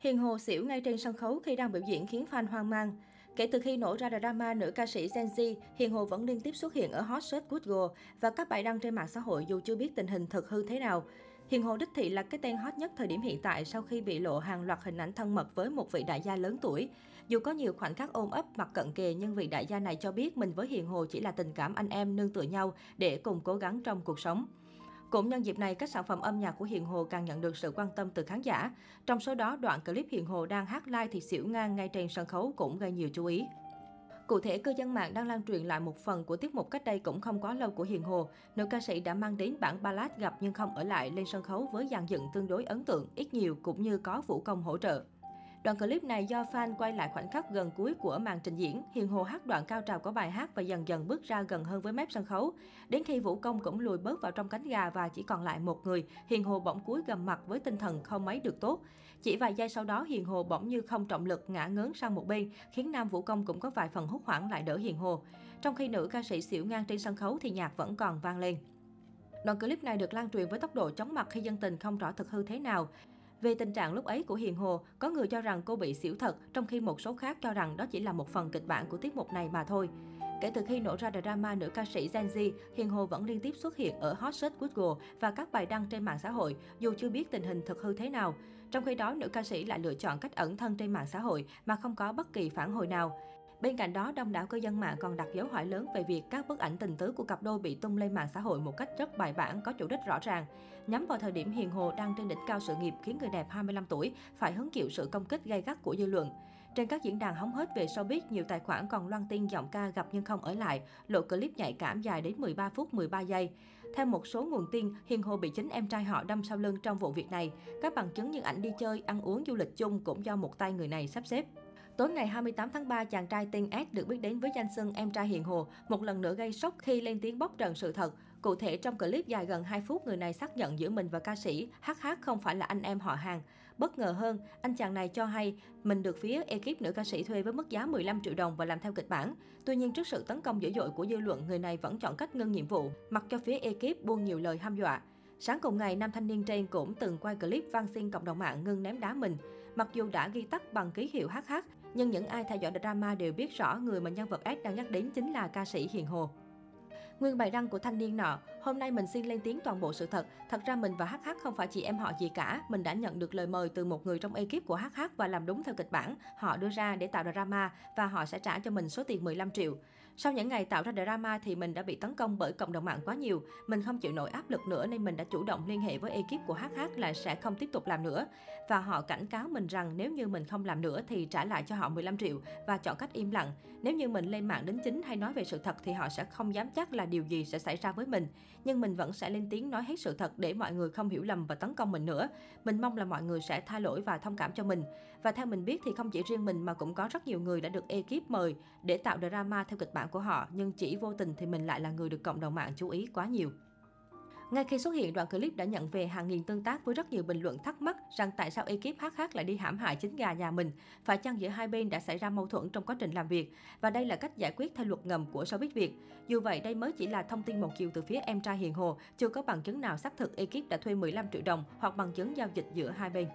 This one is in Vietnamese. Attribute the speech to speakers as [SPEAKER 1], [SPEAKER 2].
[SPEAKER 1] Hiền Hồ xỉu ngay trên sân khấu khi đang biểu diễn khiến fan hoang mang. Kể từ khi nổ ra drama nữ ca sĩ Gen Z, Hiền Hồ vẫn liên tiếp xuất hiện ở hot search Google và các bài đăng trên mạng xã hội dù chưa biết tình hình thực hư thế nào. Hiền Hồ đích thị là cái tên hot nhất thời điểm hiện tại sau khi bị lộ hàng loạt hình ảnh thân mật với một vị đại gia lớn tuổi. Dù có nhiều khoảnh khắc ôm ấp mặt cận kề nhưng vị đại gia này cho biết mình với Hiền Hồ chỉ là tình cảm anh em nương tựa nhau để cùng cố gắng trong cuộc sống. Cũng nhân dịp này, các sản phẩm âm nhạc của Hiền Hồ càng nhận được sự quan tâm từ khán giả. Trong số đó, đoạn clip Hiền Hồ đang hát live thì xỉu ngang ngay trên sân khấu cũng gây nhiều chú ý. Cụ thể, cư dân mạng đang lan truyền lại một phần của tiết mục cách đây cũng không quá lâu của Hiền Hồ. Nữ ca sĩ đã mang đến bản ballad gặp nhưng không ở lại lên sân khấu với dàn dựng tương đối ấn tượng, ít nhiều cũng như có vũ công hỗ trợ. Đoạn clip này do fan quay lại khoảnh khắc gần cuối của màn trình diễn. Hiền Hồ hát đoạn cao trào của bài hát và dần dần bước ra gần hơn với mép sân khấu. Đến khi Vũ Công cũng lùi bớt vào trong cánh gà và chỉ còn lại một người, Hiền Hồ bỗng cúi gầm mặt với tinh thần không mấy được tốt. Chỉ vài giây sau đó, Hiền Hồ bỗng như không trọng lực ngã ngớn sang một bên, khiến nam Vũ Công cũng có vài phần hốt hoảng lại đỡ Hiền Hồ. Trong khi nữ ca sĩ xỉu ngang trên sân khấu thì nhạc vẫn còn vang lên. Đoạn clip này được lan truyền với tốc độ chóng mặt khi dân tình không rõ thực hư thế nào. Về tình trạng lúc ấy của Hiền Hồ, có người cho rằng cô bị xỉu thật, trong khi một số khác cho rằng đó chỉ là một phần kịch bản của tiết mục này mà thôi. Kể từ khi nổ ra drama nữ ca sĩ Gen Z, Hiền Hồ vẫn liên tiếp xuất hiện ở hot search Google và các bài đăng trên mạng xã hội, dù chưa biết tình hình thực hư thế nào. Trong khi đó, nữ ca sĩ lại lựa chọn cách ẩn thân trên mạng xã hội mà không có bất kỳ phản hồi nào. Bên cạnh đó, đông đảo cư dân mạng còn đặt dấu hỏi lớn về việc các bức ảnh tình tứ của cặp đôi bị tung lên mạng xã hội một cách rất bài bản, có chủ đích rõ ràng. Nhắm vào thời điểm Hiền Hồ đang trên đỉnh cao sự nghiệp khiến người đẹp 25 tuổi phải hứng chịu sự công kích gay gắt của dư luận. Trên các diễn đàn hóng hớt về showbiz, nhiều tài khoản còn loan tin giọng ca gặp nhưng không ở lại, lộ clip nhạy cảm dài đến 13 phút 13 giây. Theo một số nguồn tin, Hiền Hồ bị chính em trai họ đâm sau lưng trong vụ việc này. Các bằng chứng như ảnh đi chơi, ăn uống du lịch chung cũng do một tay người này sắp xếp. Tối ngày 28 tháng 3, chàng trai tên S được biết đến với danh xưng em trai Hiền Hồ, một lần nữa gây sốc khi lên tiếng bóc trần sự thật. Cụ thể, trong clip dài gần 2 phút, người này xác nhận giữa mình và ca sĩ HH không phải là anh em họ hàng. Bất ngờ hơn, anh chàng này cho hay mình được phía ekip nữ ca sĩ thuê với mức giá 15 triệu đồng và làm theo kịch bản. Tuy nhiên, trước sự tấn công dữ dội của dư luận, người này vẫn chọn cách ngưng nhiệm vụ, mặc cho phía ekip buông nhiều lời hăm dọa. Sáng cùng ngày, nam thanh niên trên cũng từng quay clip van xin cộng đồng mạng ngưng ném đá mình. Mặc dù đã ghi tắt bằng ký hiệu HH, nhưng những ai theo dõi drama đều biết rõ người mà nhân vật S đang nhắc đến chính là ca sĩ Hiền Hồ. Nguyên bài đăng của thanh niên nọ, hôm nay mình xin lên tiếng toàn bộ sự thật. Thật ra mình và HH không phải chị em họ gì cả. Mình đã nhận được lời mời từ một người trong ekip của HH và làm đúng theo kịch bản họ đưa ra để tạo drama và họ sẽ trả cho mình số tiền 15 triệu. Sau những ngày tạo ra drama thì mình đã bị tấn công bởi cộng đồng mạng quá nhiều. Mình không chịu nổi áp lực nữa nên mình đã chủ động liên hệ với ekip của HH là sẽ không tiếp tục làm nữa. Và họ cảnh cáo mình rằng nếu như mình không làm nữa thì trả lại cho họ 15 triệu và chọn cách im lặng. Nếu như mình lên mạng đính chính hay nói về sự thật thì họ sẽ không dám chắc là điều gì sẽ xảy ra với mình. Nhưng mình vẫn sẽ lên tiếng nói hết sự thật để mọi người không hiểu lầm và tấn công mình nữa. Mình mong là mọi người sẽ tha lỗi và thông cảm cho mình. Và theo mình biết thì không chỉ riêng mình mà cũng có rất nhiều người đã được ekip mời để tạo drama theo kịch bản của họ, nhưng chỉ vô tình thì mình lại là người được cộng đồng mạng chú ý quá nhiều. Ngay khi xuất hiện, đoạn clip đã nhận về hàng nghìn tương tác với rất nhiều bình luận thắc mắc rằng tại sao ekip HH lại đi hãm hại chính gà nhà mình, phải chăng giữa hai bên đã xảy ra mâu thuẫn trong quá trình làm việc và đây là cách giải quyết theo luật ngầm của showbiz Việt. Dù vậy, đây mới chỉ là thông tin một chiều từ phía em trai Hiền Hồ, chưa có bằng chứng nào xác thực ekip đã thuê 15 triệu đồng hoặc bằng chứng giao dịch giữa hai bên.